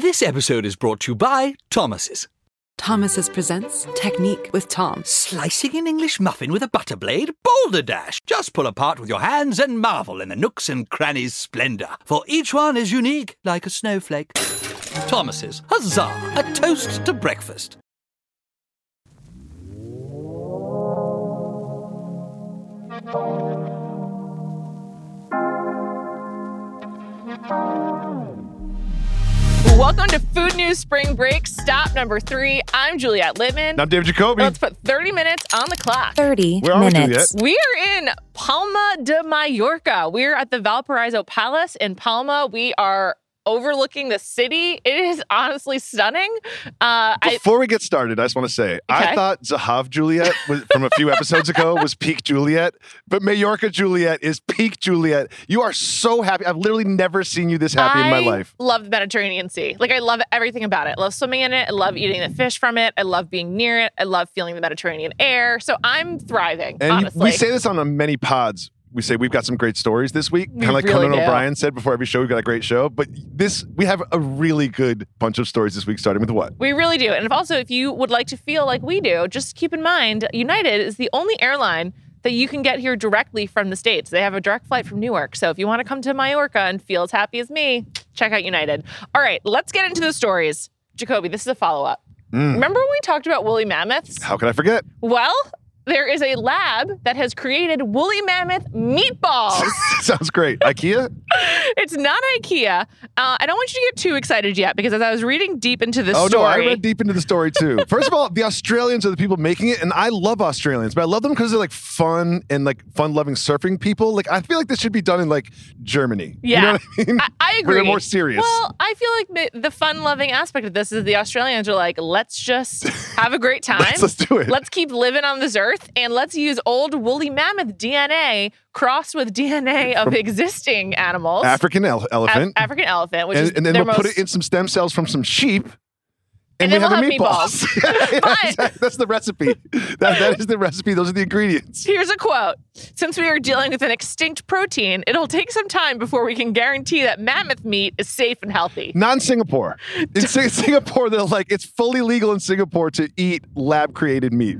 This episode is brought to you by Thomas's. Thomas's presents Technique with Tom. Slicing an English muffin with a butter blade? Boulder Dash! Just pull apart with your hands and marvel in the nooks and crannies' splendor, for each one is unique like a snowflake. Thomas's, huzzah! A toast to breakfast. Welcome to Food News Spring Break, stop number three. I'm Juliet Litman. I'm David Jacoby. Let's put 30 minutes on the clock. 30 Where are we, minutes. Juliet? We are in Palma de Mallorca. We're at the Valparaiso Palace in Palma. We are overlooking the city. It is honestly stunning. Uh, I, Before we get started, I just want to say Okay. I thought Zahav Juliet was, from a few episodes ago was peak Juliet, but Majorca Juliet is peak Juliet. You are so happy. I've literally never seen you this happy in my I life. love the Mediterranean Sea. Like I love everything about it. I love swimming in it. I love eating the fish from it. I love being near it. I love feeling the Mediterranean air. So I'm thriving. And honestly, we say this on many pods. We say we've got some great stories this week. We Kind of like really Conan do. O'Brien said before every show, we've got a great show. But this, we have a really good bunch of stories this week, starting with what? We really do. And if also, if you would like to feel like we do, just keep in mind United is the only airline that you can get here directly from the States. They have a direct flight from Newark. So if you want to come to Mallorca and feel as happy as me, check out United. All right, let's get into the stories. Jacoby, this is a follow up. Mm. Remember when we talked about woolly mammoths? How could I forget? Well, there is a lab that has created woolly mammoth meatballs. Sounds great. IKEA? it's not IKEA. Uh, I don't want you to get too excited yet because as I was reading deep into this oh story, Oh, no, I read deep into the story too. First of all, the Australians are the people making it, and I love Australians, but I love them because they're like fun and like fun-loving surfing people. Like I feel like this should be done in like Germany. Yeah. you know what I mean? I, I Where agree. they're more serious. Well, I feel like the, the fun-loving aspect of this is the Australians are like, let's just have a great time. let's, let's do it. Let's keep living on this earth and let's use old woolly mammoth DNA crossed with DNA of existing animals. African ele- Af- elephant, African elephant, which is and, and then we'll put it in some stem cells from some sheep. And we then have we'll have meatballs. Yeah, But- exactly. That's the recipe. That, that is the recipe. Those are the ingredients. Here's a quote. Since we are dealing with an extinct protein, it'll take some time before we can guarantee that mammoth meat is safe and healthy. Not in Singapore. In Singapore, they're like it's fully legal in Singapore to eat lab-created meat.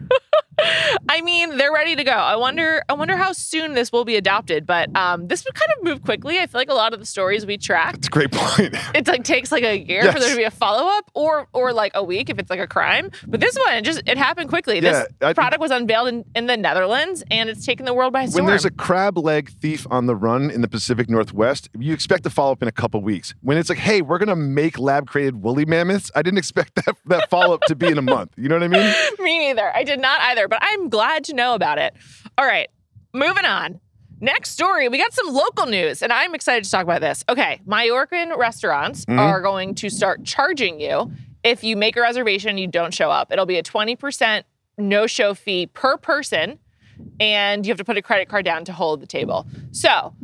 I mean, they're ready to go. I wonder. I wonder how soon this will be adopted. But um, this would kind of move quickly. I feel like a lot of the stories we track. It's a great point. it like takes like a year for there to be a follow up, or or like a week if it's like a crime. But this one, it just it happened quickly. This Yeah, product was unveiled in, in the Netherlands, and it's taken the world by storm. When there's a crab leg thief on the run in the Pacific Northwest, you expect to follow up in a couple weeks. When it's like, hey, we're gonna make lab created woolly mammoths, I didn't expect that that follow up to be in a month. You know what I mean? Me neither. I did not either, but I'm glad to know about it. All right, moving on. Next story, we got some local news, and I'm excited to talk about this. Okay, Mallorcan restaurants Mhm. are going to start charging you if you make a reservation and you don't show up. It'll be a 20% no show fee per person, and you have to put a credit card down to hold the table. So,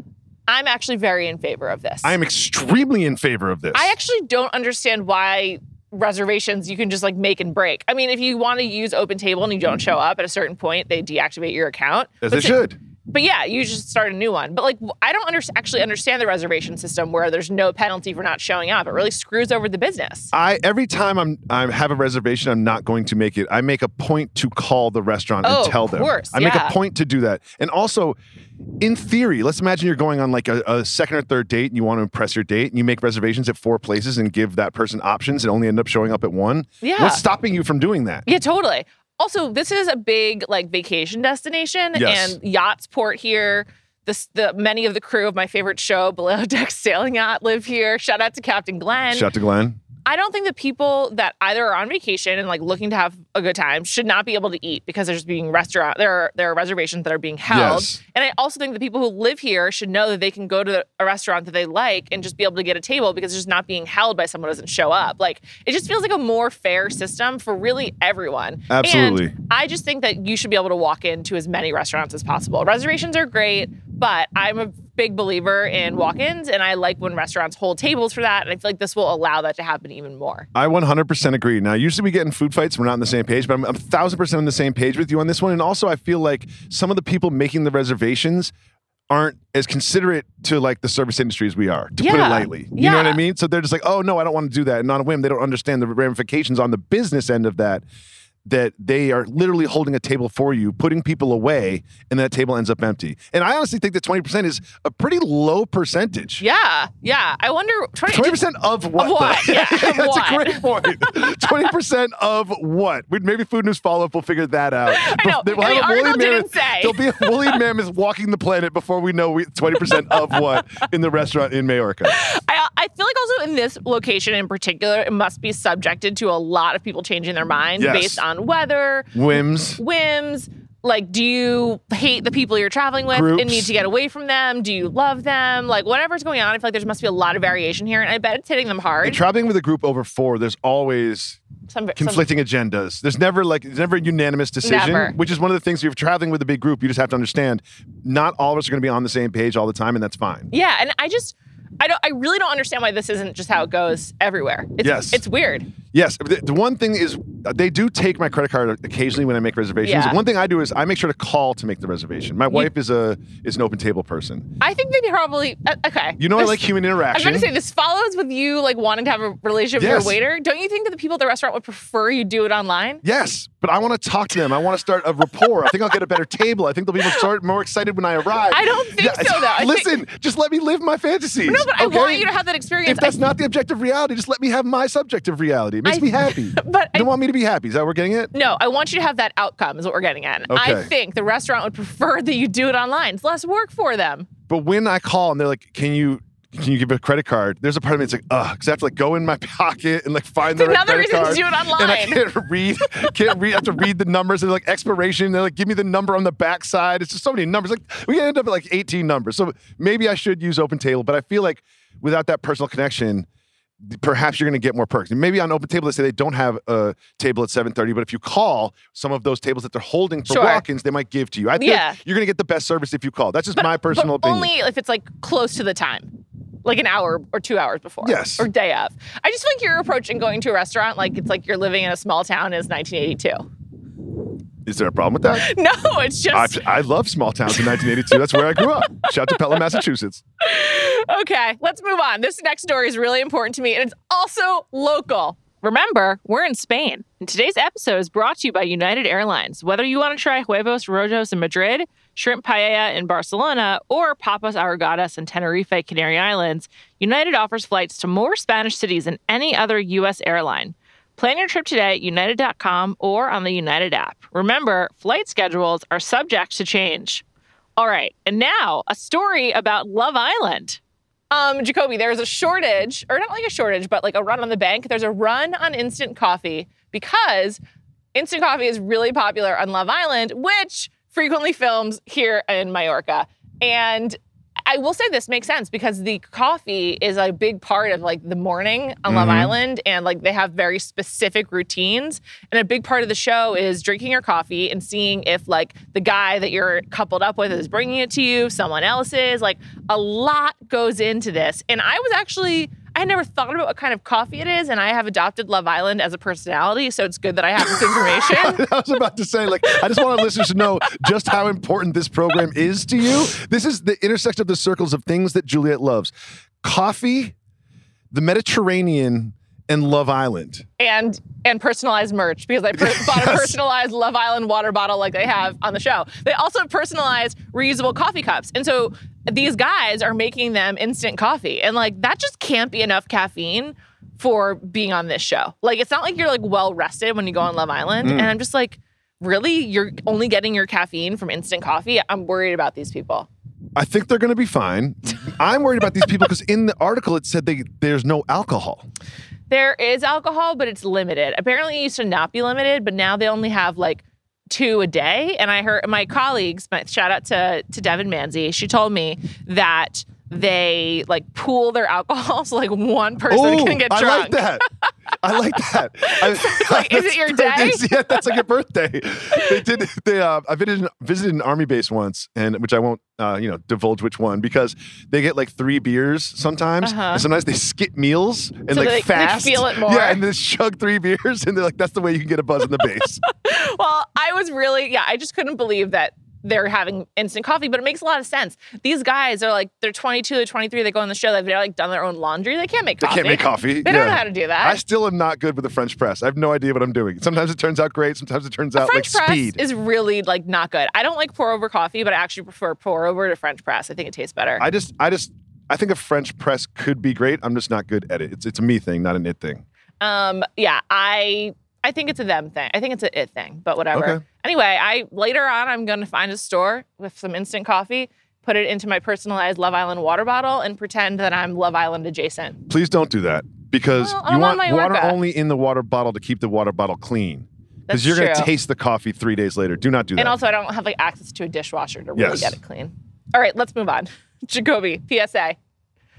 I'm actually very in favor of this. I am extremely in favor of this. I actually don't understand why reservations you can just like make and break. I mean, if you want to use Open Table and you don't show up at a certain point, they deactivate your account. as But they should. But yeah, you just start a new one. But like, I don't under- actually understand the reservation system where there's no penalty for not showing up. It really screws over the business. I every time I'm I have a reservation, I'm not going to make it. I make a point to call the restaurant Oh, and tell of them. course, I make a point to do that. And also, in theory, let's imagine you're going on like a, a second or third date and you want to impress your date and you make reservations at four places and give that person options and only end up showing up at one. Yeah. What's stopping you from doing that? Yeah, totally. Also, this is a big like vacation destination, Yes. and yachts port here. This, the many of the crew of my favorite show, Below Deck Sailing Yacht, live here. Shout out to Captain Glenn. Shout out to Glenn. I don't think that people that either are on vacation and like looking to have a good time should not be able to eat because there's being restaurant there are there are reservations that are being held. Yes. And I also think that people who live here should know that they can go to a restaurant that they like and just be able to get a table because it's just not being held by someone who doesn't show up. Like it just feels like a more fair system for really everyone. Absolutely. And I just think that you should be able to walk into as many restaurants as possible. Reservations are great, but I'm a big believer in walk-ins and I like when restaurants hold tables for that and I feel like this will allow that to happen even more. I 100% agree. Now, usually we get in food fights, we're not on the same page, but I'm a thousand percent on the same page with you on this one. And also, I feel like some of the people making the reservations aren't as considerate to like the service industry as we are, to put it lightly. You know what I mean? So they're just like, oh no, I don't want to do that. And on a whim, they don't understand the ramifications on the business end of that. That they are literally holding a table for you, putting people away, and that table ends up empty. And I honestly think that 20% is a pretty low percentage. Yeah, yeah. I wonder 20, percent of what? Of what? Yeah, that's what? a great point. Twenty percent of what? We- Maybe Food News follow up will figure that out. I know. Will And have a woolly mammoth. say. There'll be a woolly mammoth walking the planet before we know twenty percent of what in the restaurant in Majorca. I, I feel like also in this location in particular, it must be subjected to a lot of people changing their minds Yes. based on weather, Whims. whims. Like, do you hate the people you're traveling with Groups. and need to get away from them? Do you love them? Like, whatever's going on, I feel like there must be a lot of variation here, and I bet it's hitting them hard. And traveling with a group over four, there's always Some- some- conflicting agendas. There's never like there's never a unanimous decision, Never. which is one of the things. If you're traveling with a big group, you just have to understand. Not all of us are going to be on the same page all the time, and that's fine. yeah, and I just, I don't, I really don't understand why this isn't just how it goes everywhere. It's, Yes. it's weird. Yes, the, the one thing is uh, they do take my credit card occasionally when I make reservations. Yeah. One thing I do is I make sure to call to make the reservation. My wife is a is an open table person. I think they probably uh, okay. You know I like human interaction. I was interaction. going to say this follows with you like wanting to have a relationship with Yes. your waiter. Don't you think that the people at the restaurant would prefer you do it online? Yes, but I want to talk to them. I want to start a rapport. I think I'll get a better table. I think they'll be start more excited when I arrive. I don't think so, though. I think- listen, just let me live my fantasies. No, but I want you to have that experience. If that's I, not the objective reality, just let me have my subjective reality. Makes I- me happy. but you don't I- want me to be happy. Is that what we're getting at? no, I want you to have that outcome. Is what we're getting at. And I think the restaurant would prefer that you do it online. It's less work for them. But when I call and they're like, "Can you?" Can you give a credit card? There's a part of me that's like, ugh, because I have to like go in my pocket and like find the It's right another credit reason to do it online. And I can't read, can't read. I have to read the numbers and like expiration. They're like, give me the number on the back side. It's just so many numbers. Like we end up at like 18 numbers. So maybe I should use Open Table, but I feel like without that personal connection, perhaps you're going to get more perks. Maybe on Open Table they say they don't have a table at 7:30, but if you call some of those tables that they're holding for Sure. walk-ins, they might give to you. I think Yeah. you're going to get the best service if you call. That's just But, my personal opinion. only if it's like close to the time. Like an hour or two hours before. Yes. Or day of. I just feel like your approach in going to a restaurant, like it's like you're living in a small town is 1982. Is there a problem with that? No, it's just I, I love small towns in 1982. That's where I grew up. Shout out to Pelham, Massachusetts. Okay, let's move on. This next story is really important to me, and it's also local. Remember, we're in Spain, and today's episode is brought to you by United Airlines. Whether you want to try huevos rotos in Madrid, shrimp paella in Barcelona, or papas arrugadas in Tenerife, Canary Islands, United offers flights to more Spanish cities than any other U.S. airline. Plan your trip today at united.com or on the United app. Remember, flight schedules are subject to change. All right, and now a story about Love Island. Um, Jacoby, there's a shortage, or not like a shortage, but like a run on the bank. There's a run on instant coffee because instant coffee is really popular on Love Island, which frequently films here in Mallorca. And I will say this makes sense because the coffee is a big part of like the morning on Love mm-hmm. Island and like they have very specific routines and a big part of the show is drinking your coffee and seeing if like the guy that you're coupled up with is bringing it to you, someone else is. Like a lot goes into this. And I was actually never thought about what kind of coffee it is and I have adopted Love Island as a personality, so it's good that I have this information. I was about to say, like, I just want our listeners to know just how important this program is to you. This is the intersection of the circles of things that Juliet loves coffee, the Mediterranean, and Love Island. and and personalized merch because I per- bought a personalized Love Island water bottle like they have on the show. They also personalize reusable coffee cups, and so these guys are making them instant coffee, and like that just can't be enough caffeine for being on this show. Like it's not like you're like well rested when you go on Love Island, mm. and I'm just like, really, you're only getting your caffeine from instant coffee? I'm worried about these people. I think they're going to be fine. I'm worried about these people because in the article it said they there's no alcohol. There is alcohol, but it's limited. Apparently, it used to not be limited, but now they only have like two a day. And I heard my colleagues, my shout out to to Devin Manzi, she told me that they like pool their alcohol, so like one person Ooh, can get I drunk. like that. I like that. I, like, is it your day? Yeah, that's like your birthday. They did. They. Uh, I visited visited an army base once, and which I won't, uh, you know, divulge which one because they get like three beers sometimes, Uh-huh. and sometimes they skip meals and So like they- they fast. feel it more. Yeah, and then chug three beers, and they're like, that's the way you can get a buzz in the base. well, I was really, yeah, I just couldn't believe that they're having instant coffee, but it makes a lot of sense. These guys are like, they're 22 or 23, they go on the show, they've like done their own laundry. They can't make They coffee. can't make coffee. They Yeah. don't know how to do that. I still am not good with the French press. I have no idea what I'm doing. Sometimes it turns out great. Sometimes it turns out French like press speed. is really like not good. I don't like pour over coffee, but I actually prefer pour over to French press. I think it tastes better. I just, I just, I think a French press could be great. I'm just not good at it. It's, it's a me thing, not an it thing. Um, yeah, I I think it's a them thing. I think it's a it thing, but whatever. Okay. Anyway, I later on I'm going to find a store with some instant coffee, put it into my personalized Love Island water bottle, and pretend that I'm Love Island adjacent. Please don't do that because Well, you I'm want water only in the water bottle to keep the water bottle clean. Because you're going to taste the coffee three days later. Do not do that. And also, I don't have like access to a dishwasher to really Yes. get it clean. All right, let's move on. Jacoby, PSA.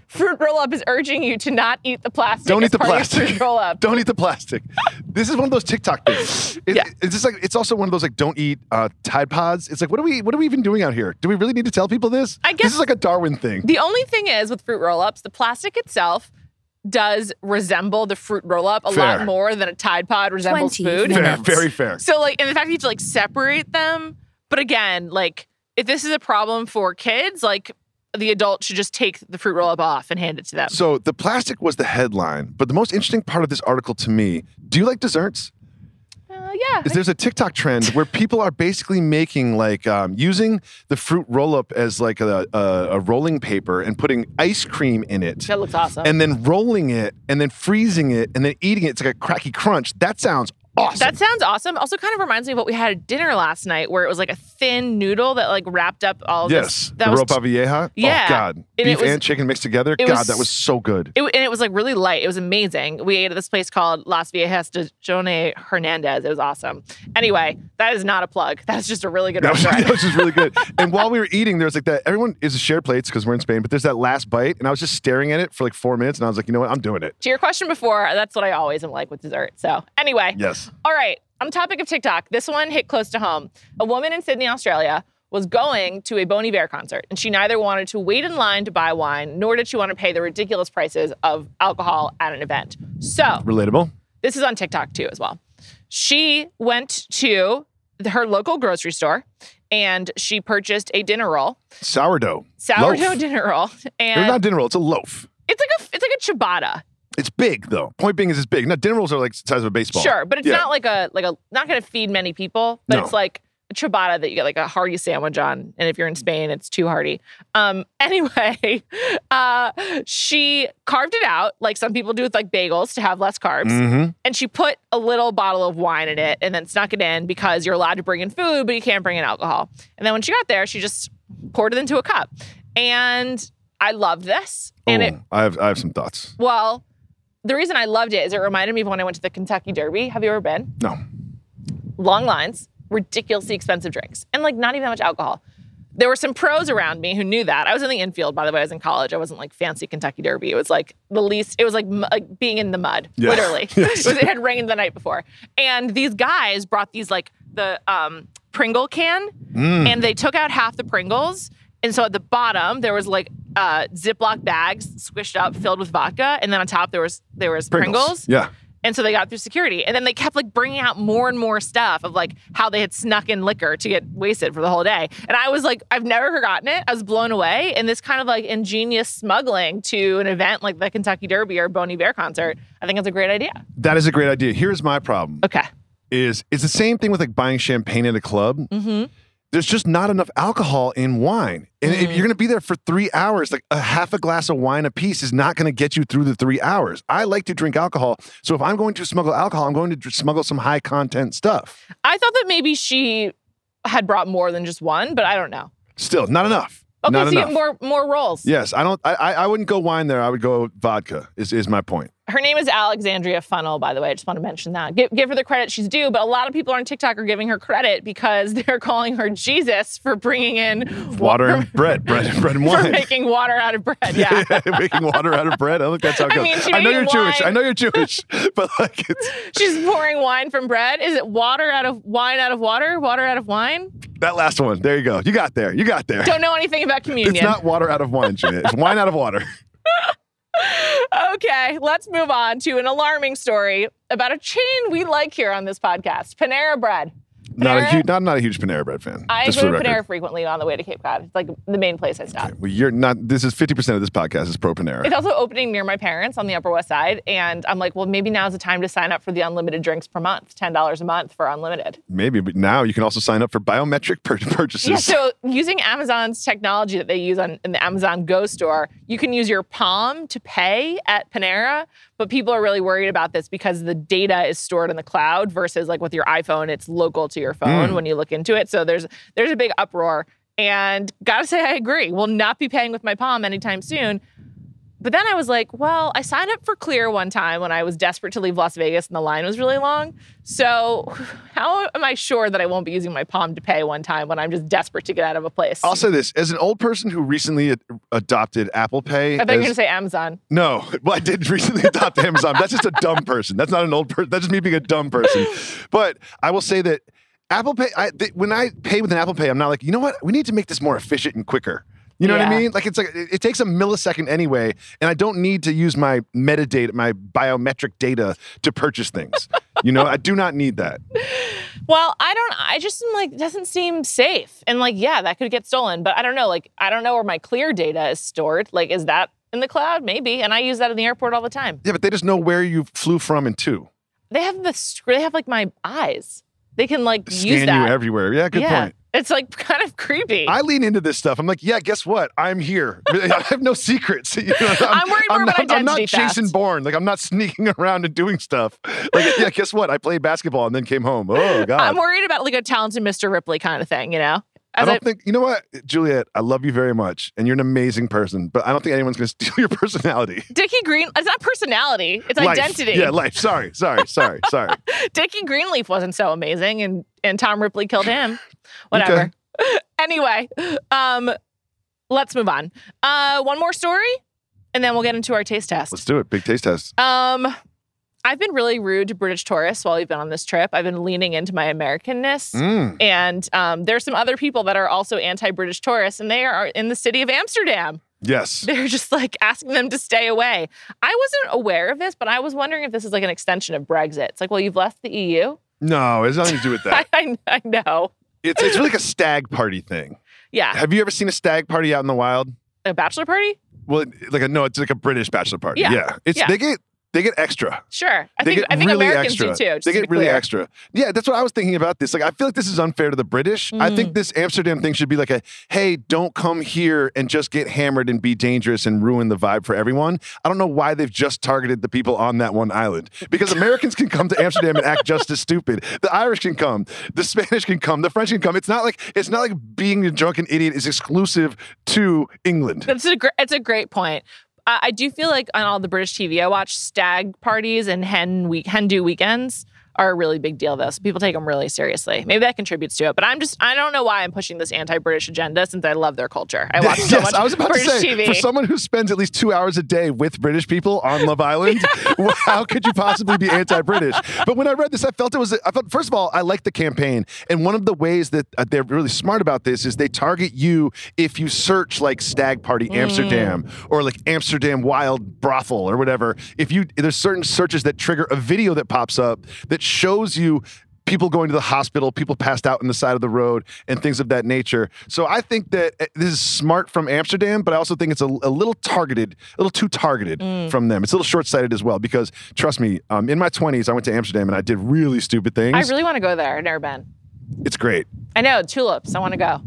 Fruit Roll Up is urging you to not eat the plastic. Don't eat the part of your plastic. Roll Up. don't eat the plastic. this is one of those TikTok things. It, Yeah. It's just like it's also one of those like don't eat uh, Tide Pods. It's like what are we what are we even doing out here? Do we really need to tell people this? I guess this is like a Darwin thing. The only thing is with fruit roll ups, the plastic itself does resemble the fruit roll up a Fair. lot more than a Tide Pod resembles 20 food. fair, very fair. So like, and the fact that you have to like separate them. But again, like if this is a problem for kids, like the adult should just take the fruit roll up off and hand it to them. So the plastic was the headline, but the most interesting part of this article to me. Do you like desserts? Uh, yeah. is there's a TikTok trend where people are basically making like um, using the fruit roll up as like a, a, a rolling paper and putting ice cream in it. That looks awesome. And then rolling it and then freezing it and then eating it. It's like a cracky crunch. That sounds awesome. that sounds awesome. Also, kind of reminds me of what we had at dinner last night, where it was like a thin noodle that like wrapped up all of yes. this. the ropa vieja. Oh, yeah. Oh, God. And Beef was- and chicken mixed together. God, was- that was so good. It, and it was like really light. It was amazing. We ate at this place called Las Viejas de Jone Hernandez. It was awesome. Anyway, that is not a plug. That's just a really good That was, restaurant. that was just really good. and while we were eating, there was like that. Everyone is a shared plates because we're in Spain, but there's that last bite, and I was just staring at it for like four minutes, and I was like, you know what, I'm doing it. to your question before, that's what I always am like with dessert. So anyway, Yes. All right. On the topic of TikTok, this one hit close to home. A woman in Sydney, Australia, was going to a Bon Iver concert, and she neither wanted to wait in line to buy wine, nor did she want to pay the ridiculous prices of alcohol at an event. So Relatable. this is on TikTok too, as well. She went to her local grocery store and she purchased a dinner roll, Sourdough. sourdough Loaf. dinner roll, It's and not dinner roll. It's a loaf. it's like a it's like a ciabatta. It's big though. Point being is it's big. Now dinner rolls are like the size of a baseball. Sure, but it's Yeah. not like a like a not going to feed many people, but No. it's like a ciabatta that you get like a hearty sandwich on, and if you're in Spain, it's too hearty. Um, anyway, uh, she carved it out like some people do with like bagels to have less carbs, Mm-hmm. and she put a little bottle of wine in it, and then snuck it in because you're allowed to bring in food, but you can't bring in alcohol. And then when she got there, she just poured it into a cup, and I loved this, and it I have I have some thoughts. well. The reason I loved it is it reminded me of when I went to the Kentucky Derby. Have you ever been? No. long lines, ridiculously expensive drinks, and like not even that much alcohol. There were some pros around me who knew that. I was in the infield, by the way. I was in college. I wasn't like fancy Kentucky Derby. It was like the least. It was like like being in the mud, literally. Yes. it, it had rained the night before, and these guys brought these like the um, Pringle can, Mm. and they took out half the Pringles. And so at the bottom there was like uh, Ziploc bags squished up, filled with vodka, and then on top there was there was Pringles. Yeah. And so they got through security. And then they kept like bringing out more and more stuff of like how they had snuck in liquor to get wasted for the whole day. And I was like, I've never forgotten it. I was blown away. And this kind of like ingenious smuggling to an event like the Kentucky Derby or Bon Iver concert, I think it's a great idea. That is a great idea. Here's my problem. Okay. Is it's the same thing with like buying champagne at a club. Mm-hmm. There's just not enough alcohol in wine. And if mm. you're going to be there for three hours, like a half a glass of wine a piece is not going to get you through the three hours. I like to drink alcohol. So if I'm going to smuggle alcohol, I'm going to smuggle some high content stuff. I thought that maybe she had brought more than just one, but I don't know. Still, not enough. Okay, not so you get more more rolls. Yes, I don't. I, I I wouldn't go wine there. I would go vodka. Is is my point. Her name is Alexandria Funnel, by the way. I just want to mention that. Give, give her the credit she's due, but a lot of people on TikTok are giving her credit because they're calling her Jesus for bringing in Water and bread, bread, and bread and for wine. making water out of bread. Yeah. making water out of bread. I think that's how it I goes. mean, I know you're Jewish. I know you're Jewish, but like it's She's pouring wine from bread. Is it water out of wine out of water? Water out of wine? that last one. There you go. You got there. You got there. Don't know anything about communion. It's not water out of wine, Jeanette. It's wine out of water. Okay, let's move on to an alarming story about a chain we like here on this podcast, Panera Bread. Not a huge, not not a huge Panera Bread fan. I go to. Panera frequently on the way to Cape Cod. It's like the main place I stop. Well, you're not. This is fifty percent of this podcast is pro Panera. It's also opening near my parents on the Upper West Side, and I'm like, well, maybe now's the time to sign up for the unlimited drinks per month, ten dollars a month for unlimited. Maybe, but now you can also sign up for biometric pur- purchases. Yeah, so using Amazon's technology that they use on in the Amazon Go store, you can use your palm to pay at Panera, but people are really worried about this because the data is stored in the cloud versus like with your iPhone, it's local to your phone mm. when you look into it. So there's there's a big uproar. And gotta say, I agree. Will not be paying with my palm anytime soon. But then I was like, well, I signed up for Clear one time when I was desperate to leave Las Vegas and the line was really long. So how am I sure that I won't be using my palm to pay one time when I'm just desperate to get out of a place? I'll say this: as an old person who recently ad- adopted Apple Pay, I thought you were going to say Amazon. No, well, I did recently adopt Amazon. That's just a dumb person. That's not an old person. That's just me being a dumb person. But I will say that Apple Pay, I, th- when I pay with an Apple Pay, I'm not like, you know what? We need to make this more efficient and quicker. You know what I mean? Like it's like it, it takes a millisecond anyway, and I don't need to use my metadata, my biometric data to purchase things. you know, I do not need that. Well, I don't, I just am like, doesn't seem safe. And like, yeah, that could get stolen, but I don't know. Like, I don't know where my Clear data is stored. Like, is that in the cloud? Maybe. And I use that in the airport all the time. Yeah, but they just know where you flew from and to. They have the, they have like my eyes. They can like use Scan that. you everywhere. Yeah, good yeah. point. It's like kind of creepy. I lean into this stuff. I'm like, yeah, guess what? I'm here. I have no secrets. You know, I'm worried more I'm about not, I'm not identity Jason theft. Bourne. Like I'm not sneaking around and doing stuff. Like, yeah, guess what? I played basketball and then came home. Oh God. I'm worried about like a talented Mr. Ripley kind of thing, you know? I don't I- think you know what, Juliet. I love you very much, and you're an amazing person. But I don't think anyone's going to steal your personality. Dickie Green, it's not personality, it's Life. identity. Yeah, life. Sorry, sorry, sorry, sorry. Dickie Greenleaf wasn't so amazing, and and Tom Ripley killed him. Whatever. anyway, um, let's move on. Uh, one more story, and then we'll get into our taste test. Let's do it. Big taste test. Um, I've been really rude to British tourists while we've been on this trip. I've been leaning into my Americanness. Mm. And um, there's some other people that are also anti-British tourists, and they are in the city of Amsterdam. Yes. They're just like asking them to stay away. I wasn't aware of this, but I was wondering if this is like an extension of Brexit. It's like, well, you've left the EU. No, it has nothing to do with that. I, I, know. It's it's really like a stag party thing. Yeah, Have you ever seen a stag party out in the wild? a bachelor party. Well, like a no, it's like a British bachelor party. Yeah. it's Yeah. they get they get extra. Sure, I they think I think really Americans extra. do too. they to get really clear. extra. Yeah, that's what I was thinking about this. Like, I feel like this is unfair to the British. I Mm. think this Amsterdam thing should be like a hey, don't come here and just get hammered and be dangerous and ruin the vibe for everyone. I don't know why they've just targeted the people on that one island because Americans can come to Amsterdam and act just as stupid. The Irish can come, the Spanish can come, the French can come. It's not like it's not like being a drunken idiot is exclusive to England. That's a gr- it's a great point. I, I do feel like on all the British TV I watch, stag parties and hen week hen do weekends are a really big deal though. So people take them really seriously. Maybe that contributes to it. But I'm just I don't know why I'm pushing this anti-British agenda since I love their culture. I watch so yes, much I was about British to say, TV. for someone who spends at least two hours a day with British people on Love Island, how could you possibly be anti-British? But when I read this, I felt it was. I felt first of all, I like the campaign, and one of the ways that uh, they're really smart about this is they target you if you search like Stag Party Amsterdam or like Amsterdam Wild Brothel or whatever. If you there's certain searches that trigger a video that pops up that shows you people going to the hospital, people passed out on the side of the road, and things of that nature. So I think that uh, this is smart from Amsterdam, but I also think it's a, a little targeted, a little too targeted from them. It's a little short sighted as well because trust me, um, in my 20s, I went to Amsterdam and I did really stupid things. I really want to go there. I've never been. it's great. I know tulips. I want to go.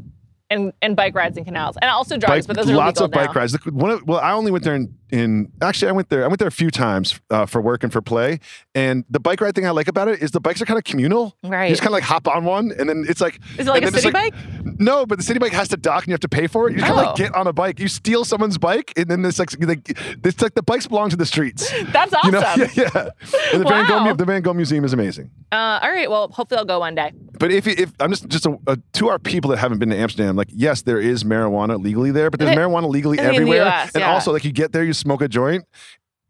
And, and bike rides and canals, and also drugs, but those are lots of bike now. rides. The- One of, well, I only went there in, in actually I went there I went there a few times uh, for work and for play. And the bike ride thing I like about it is the bikes are kind of communal. Right. You just kind of like hop on one, and then it's like Is it like a city bike? No, but the city bike has to dock and you have to pay for it. You kind of Oh. like get on a bike. You steal someone's bike, and then it's like, like it's like the bikes belong to the streets. That's awesome. You know, yeah, yeah. And the Van Gogh, Wow. The Van Gogh Museum is amazing. Uh, all right. Well, hopefully I'll go one day. But if if I'm just just a, a, to our people that haven't been to Amsterdam, like yes, there is marijuana legally there, but there's the- marijuana legally the everywhere. US, and yeah. also, like you get there, you smoke a joint.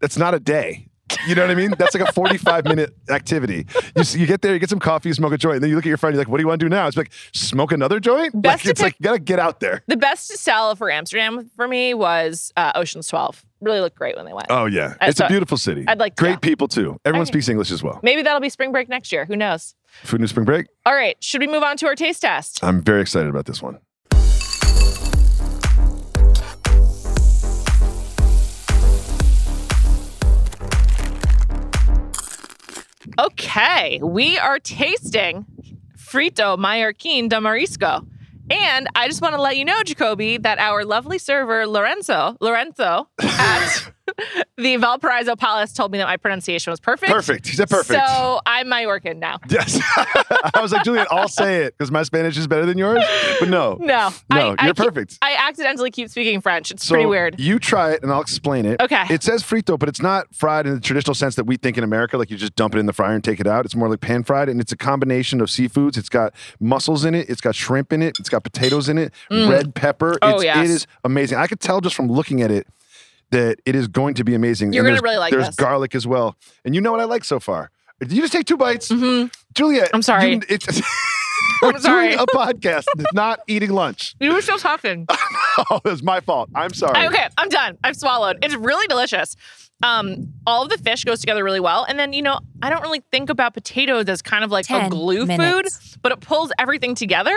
That's not a day. You know what I mean? That's like a 45 minute activity. You, you get there, you get some coffee, you smoke a joint, and then you look at your friend, you're like, "What do you want to do now?" It's like smoke another joint. Best like it's to like you gotta get out there. The best to sell for Amsterdam for me was uh, Ocean's 12. Really looked great when they went. Oh yeah, Uh, it's so a beautiful city. I'd like to great go. people too. Everyone speaks English as well. Maybe that'll be spring break next year. Who knows? Food News Spring Break. All right. Should we move on to our taste test? I'm very excited about this one. Okay. We are tasting Frito Mallorquín de Marisco. And I just want to let you know, Jacoby, that our lovely server, Lorenzo, Lorenzo at the Valparaiso Palace told me that my pronunciation was perfect. Perfect. He said perfect. So I'm Mallorcan now. Yes. I was like, Julian, I'll say it because my Spanish is better than yours. But no. No. No, I, you're I keep- perfect. I accidentally keep speaking French. It's So pretty weird. You try it and I'll explain it. Okay. It says frito, but it's not fried in the traditional sense that we think in America. Like you just dump it in the fryer and take it out. It's more like pan fried, and it's a combination of seafoods. It's got mussels in it. It's got shrimp in it. It's got potatoes in it. Mm. Red pepper. Oh, it's, yes. It is amazing. I could tell just from looking at it that it is going to be amazing. You're gonna really like There's this. garlic as well, and you know what I like so far. Did you just take two bites, Mhm. Juliet? I'm sorry. you- it's, we're sorry. doing a podcast, not eating lunch. You were still talking. Oh, it's my fault. I'm sorry. okay, I'm done. I've swallowed. It's really delicious. Um, all of the fish goes together really well. And then, you know, I don't really think about potatoes as kind of like a glue minutes. food, but it pulls everything together.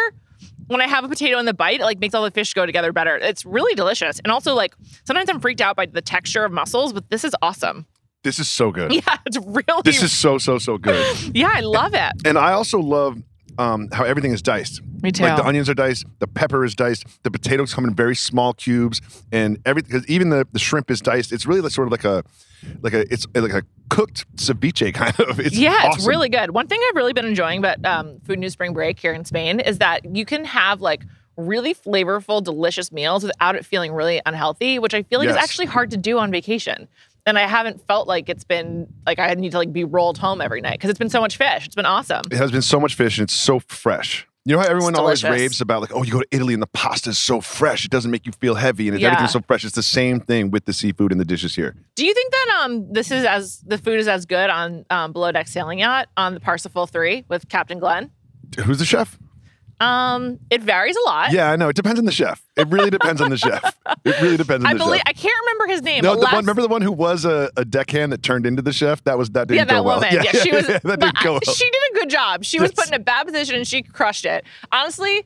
When I have a potato in the bite, it like makes all the fish go together better. It's really delicious. And also like sometimes I'm freaked out by the texture of mussels, but this is awesome. This is so good. Yeah, it's really This is so so so good. Yeah, I love it. And I also love um, how everything is diced. Me too. Like the onions are diced, the pepper is diced, the potatoes come in very small cubes, and everything. Because even the, the shrimp is diced. It's really like sort of like a like a it's like a cooked ceviche kind of. It's yeah, it's really good. One thing I've really been enjoying about um, Food News Spring Break here in Spain is that you can have like really flavorful, delicious meals without it feeling really unhealthy, which I feel like is actually hard to do on vacation. And I haven't felt like it's been like I need to like be rolled home every night because it's been so much fish. It's been awesome. It has been so much fish and it's so fresh. You know how everyone always raves about like, oh, you go to Italy and the pasta is so fresh. It doesn't make you feel heavy and Yeah. everything's so fresh. It's the same thing with the seafood and the dishes here. Do you think that um this is as the food is as good on um, below deck sailing yacht on the Parsifal Three with Captain Glenn? Who's the chef? Um, it varies a lot. Yeah, I know. It depends on the chef. It really depends on the chef. It really depends on I the believe chef. I can't remember his name. No, the last- one, remember the one who was a, a deckhand that turned into the chef? That was that didn't yeah, go that well. woman. Yeah, she was. that didn't go well. She did good job. She was put in a bad position and she crushed it. Honestly,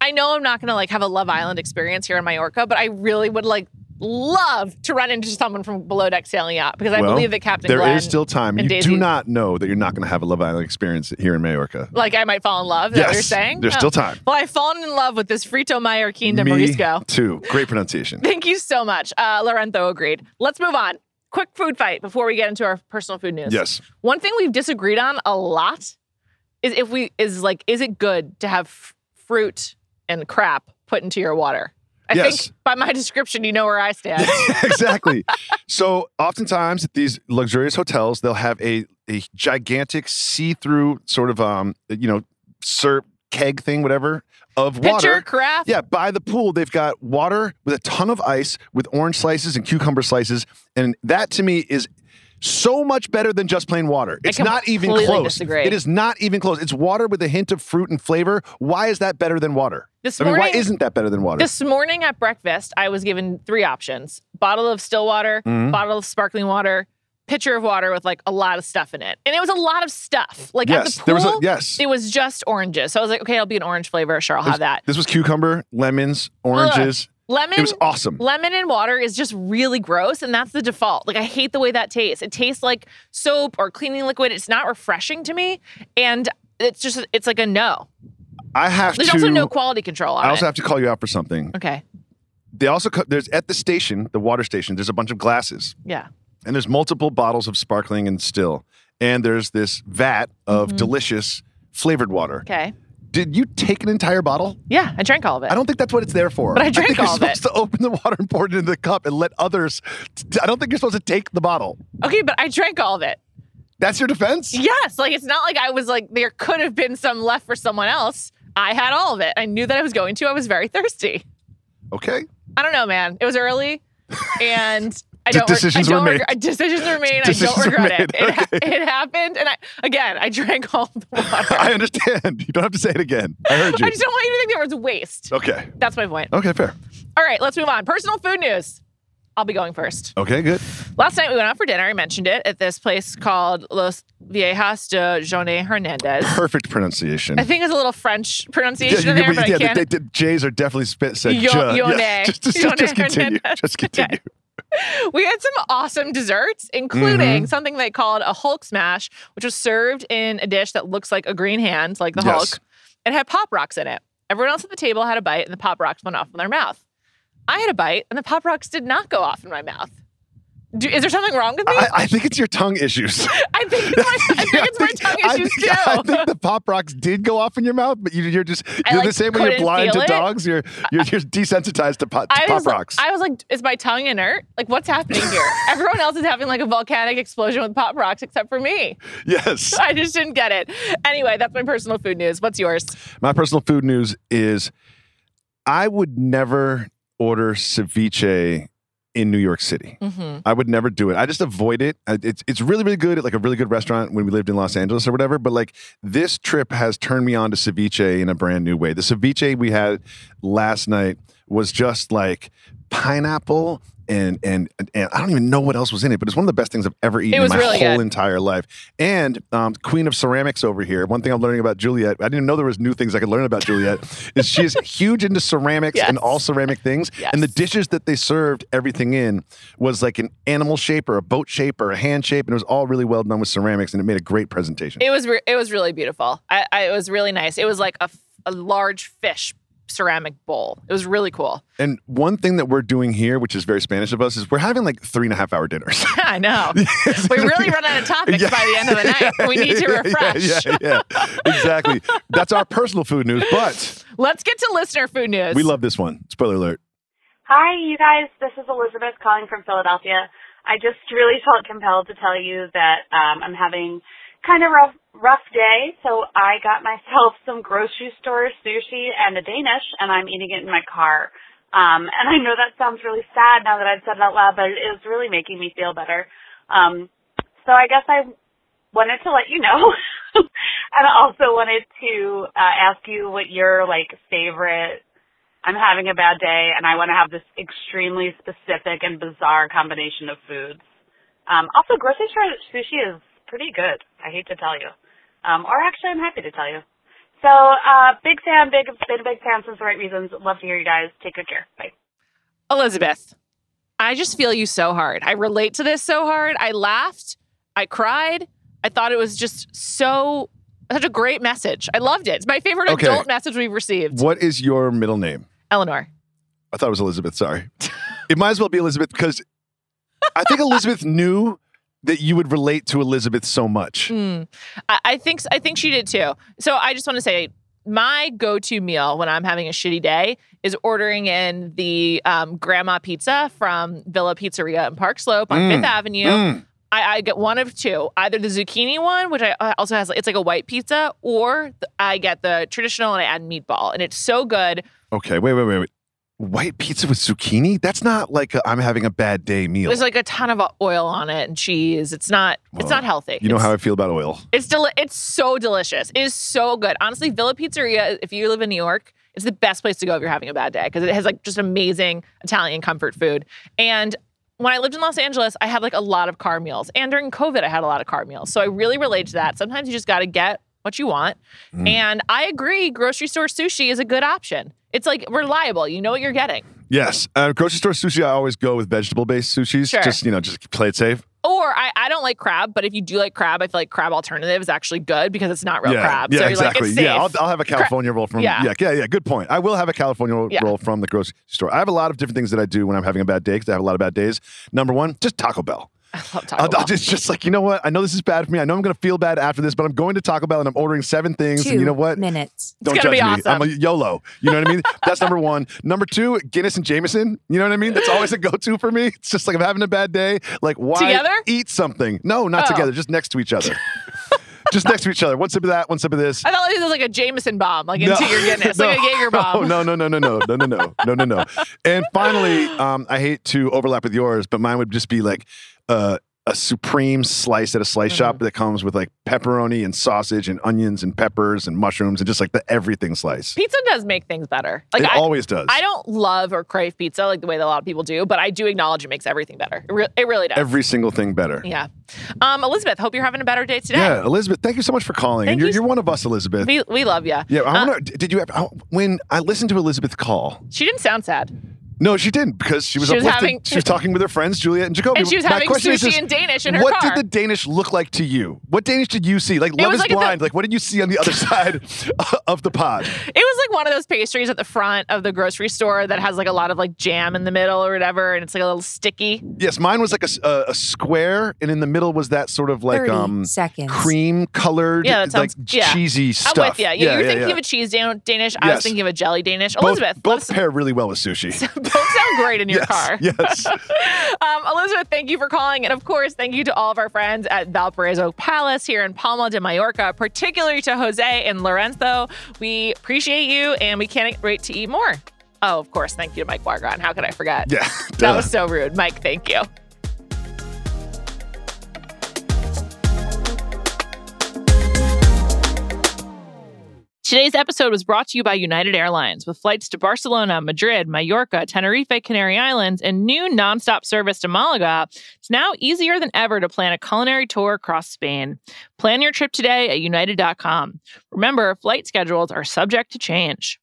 I know I'm not gonna like have a Love Island experience here in Mallorca, but I really would like love to run into someone from below deck sailing yacht because I Well, believe that Captain There Glenn, is still time. and You Daisy- do not know that you're not going to have a Love Island experience here in Mallorca. like I might fall in love. Is that what you're Yes, saying? there's Oh. still time. Well, I've fallen in love with this Frito Mallorquín de Me Marisco. too. Great pronunciation. Thank you so much. Uh, Lorenzo agreed. Let's move on. Quick food fight before we get into our personal food news. Yes. One thing we've disagreed on a lot is if we is like, is it good to have f- fruit and crap put into your water? I Yes. think by my description, you know where I stand. exactly. So oftentimes at these luxurious hotels, they'll have a, a gigantic see-through sort of um, you know, syrup keg thing, whatever, of Pitcher, water. craft. Yeah, by the pool, they've got water with a ton of ice with orange slices and cucumber slices. And that to me is so much better than just plain water. It's not even close. disagree. It is not even close. It's water with a hint of fruit and flavor. Why is that better than water? This I mean, why morning- isn't that better than water? This morning at breakfast, I was given three options bottle of still water, Mhm. bottle of sparkling water, pitcher of water with like a lot of stuff in it. And it was a lot of stuff. Like at yes, the pool, there was a yes. it was just oranges. So I was like, okay, it'll be an orange flavor. Sure, I'll This- have that. This was cucumber, lemons, oranges. Lemon. It was awesome. Lemon and water is just really gross, and that's the default. Like I hate the way that tastes. It tastes like soap or cleaning liquid. It's not refreshing to me, and it's just it's like a no. I have to. There's to. also no quality control on I also it. have to call you out for something. okay. They also there's at the station, the water station. There's a bunch of glasses, Yeah. and there's multiple bottles of sparkling and still, and there's this vat of delicious flavored water. Mm-hmm. Okay. Did you take an entire bottle? Yeah, I drank all of it. I don't think that's what it's there for. But I drank think you're all of it. supposed to open the water and pour it into the cup and let others. I don't think you're supposed to take the bottle. Okay, but I drank all of it. That's your defense? Yes, like it's not like I was like there could have been some left for someone else. I had all of it. I knew that I was going to. I was very thirsty. Okay. I don't know, man. It was early, and I don't. decisions I were don't made. regret- decisions were made. Decisions I don't regret it. made. It, ha- it happened, and I again I drank all the water. I understand. You don't have to say it again. I heard you. I just don't want you to think there was waste. okay. That's my point. Okay, fair. All right, let's move on. Personal food news. I'll be going first. Okay, good. Last night we went out for dinner. I mentioned it at this place called Los Viejas de Jone Hernandez. Perfect pronunciation. I think it's a little French pronunciation yeah, there, you- but yeah, I the- can't. the- the J's are definitely spit said Yo- ja. Yone. Yeah, just, just, just continue. Hernandez. Just continue. we had some awesome desserts, including Mm-hmm. something they called a Hulk smash, which was served in a dish that looks like a green hand, like the Yes. Hulk. It had pop rocks in it. Everyone else at the table had a bite, and the pop rocks went off in their mouth. I had a bite, and the pop rocks did not go off in my mouth. Do, is there something wrong with me? I, I think it's your tongue issues. I think it's my, I think it's my tongue issues think, too. I think the pop rocks did go off in your mouth, but you, you're just you're the same when you're blind to it. dogs. You're you're, you're desensitized to, pop, to pop was, like- rocks. I was like, is my tongue inert? Like, what's happening here? Everyone else is having like a volcanic explosion with pop rocks except for me. yes. I just didn't get it. Anyway, that's my personal food news. What's yours? My personal food news is I would never order ceviche in New York City. Mm-hmm. I would never do it. I just avoid it. It's it's really really good at like a really good restaurant when we lived in Los Angeles or whatever. But like this trip has turned me on to ceviche in a brand new way. The ceviche we had last night was just like pineapple. And, and and I don't even know what else was in it, but it's one of the best things I've ever eaten in my really whole good. entire life. And um, Queen of Ceramics over here. One thing I'm learning about Juliet, I didn't know there was new things I could learn about Juliet. is she's huge into ceramics and all ceramic things. And the dishes that they served everything in was like an animal shape or a boat shape or a hand shape, and it was all really well done with ceramics, and it made a great presentation. It was re- it was really beautiful. I, I it was really nice. It was like a, a large fish ceramic bowl. It was really cool. and one thing that we're doing here, which is very Spanish of us, is we're having like three and a half hour dinners. I know. we really run out of topics Yeah. by the end of the night. We need to Yeah, refresh. Yeah, yeah, yeah. exactly. That's our personal food news, but Let's get to listener food news. we love this one. Spoiler alert. Hi, you guys. This is Elizabeth calling from Philadelphia. I just really felt compelled to tell you that um, I'm having kind of rough rough day, so I got myself some grocery store sushi and a Danish, and I'm eating it in my car. Um, and I know that sounds really sad now that I've said it out loud, but it is really making me feel better. Um, so I guess I wanted to let you know, and I also wanted to uh, ask you what your like favorite I'm having a bad day and I want to have this extremely specific and bizarre combination of foods. Um, also, grocery store sushi is pretty good. I hate to tell you. Um, or actually, I'm happy to tell you. So, uh, big fan, big, been a big fan since the right reasons. Love to hear you guys. Take good care. Bye. Elizabeth, I just feel you so hard. I relate to this so hard. I laughed. I cried. I thought it was just so such a great message. I loved it. It's my favorite Okay. adult message we've received. What is your middle name? Eleanor. I thought it was Elizabeth. Sorry. it might as well be Elizabeth because I think Elizabeth knew that you would relate to Elizabeth so much. Mm. I, I think I think she did too. So I just want to say my go-to meal when I'm having a shitty day is ordering in the um, grandma pizza from Villa Pizzeria in Park Slope on Mm. Fifth Avenue. Mm. I, I get one of two, either the zucchini one, which I also has it's like a white pizza, or I get the traditional and I add meatball, and it's so good. Okay, wait, wait, wait, wait. White pizza with zucchini? That's not like i I'm having a bad day meal. There's like a ton of uh, oil on it and cheese. It's not it's not healthy. you know It's- how I feel about oil. It's deli- It's so delicious. It is so good. Honestly, Villa Pizzeria. If you live in New York, it's the best place to go if you're having a bad day because it has like just amazing Italian comfort food. And when I lived in Los Angeles, I had like a lot of car meals, and during COVID, I had a lot of car meals. So I really relate to that. Sometimes you just got to get what you want. Mm. And I agree, grocery store sushi is a good option. It's like reliable. You know what you're getting. Yes. Uh, grocery store sushi, I always go with vegetable based sushis. Sure. Just, you know, just play it safe. Or I, I don't like crab, but if you do like crab, I feel like crab alternative is actually good because it's not real yeah, crab. yeah, so you're like, exactly. it's safe. yeah, I'll, I'll have a California roll from. Yeah. Yeah. yeah, yeah, Good point. I will have a California roll, Yeah. roll from the grocery store. I have a lot of different things that I do when I'm having a bad day because I have a lot of bad days. Number one, just Taco Bell. I love Taco Bell. I'll just, just like you know what? I know this is bad for me. I know I'm going to feel bad after this, but I'm going to Taco Bell and I'm ordering seven things. Two and you know what? minutes. Don't gonna judge be me. I'm a. YOLO. You know what I mean? That's number one. Number two, Guinness and Jameson. You know what I mean? That's always a go-to for me. It's just like I'm having a bad day. Like why Together? eat something? No, not Oh. together. Just next to each other. just next to each other. One sip of that. One sip of this. I thought it was like a Jameson bomb, like into your Guinness, like a Jaeger bomb. No, no, no, no, no, no, no, no, no, no, no. And finally, um, I hate to overlap with yours, but mine would just be like uh, a supreme slice at a slice shop Mm-hmm. that comes with like pepperoni and sausage and onions and peppers and mushrooms and just like the everything slice. Pizza does make things better. Like it I, always does. I don't love or crave pizza like the way that a lot of people do, but I do acknowledge it makes everything better. It, re- it really does. Every single thing better. yeah. Um, Elizabeth, hope you're having a better day today. Yeah, Elizabeth, thank you so much for calling. Thank and you're, you. you're one of us, Elizabeth. We, we love you. yeah, I wonder, did you ever, when I listened to Elizabeth call, She didn't sound sad. No, she didn't because she was She was uplifted. having- she was talking with her friends, Juliet and Jacoby. And she was My having question is sushi just, and Danish in her what car. did the Danish look like to you? What Danish did you see? Like Love is like at the- Blind. like what did you see on the other side of the pod? It was like one of those pastries at the front of the grocery store that has like a lot of like jam in the middle or whatever, and it's like a little sticky. Yes, mine was like a square, and in the middle was that sort of like um seconds. cream colored, Yeah, that like sounds- yeah. cheesy stuff. I'm with you. Yeah, you're thinking yeah. of a cheese Dan- Danish. I was thinking of a jelly Danish. both, Elizabeth, both pair really well with sushi. both sound great in your yes, car. yes. Um, Elizabeth, thank you for calling. And of course, thank you to all of our friends at Valparaiso Palace here in Palma de Mallorca, particularly to Jose and Lorenzo. We appreciate you and we can't wait to eat more. Oh, of course. Thank you to Mike Wargon. How could I forget? Yeah, That was so rude. Mike, thank you. Today's episode was brought to you by United Airlines with flights to Barcelona, Madrid, Mallorca, Tenerife, Canary Islands, and new nonstop service to Malaga. It's now easier than ever to plan a culinary tour across Spain. Plan your trip today at united.com. Remember, flight schedules are subject to change.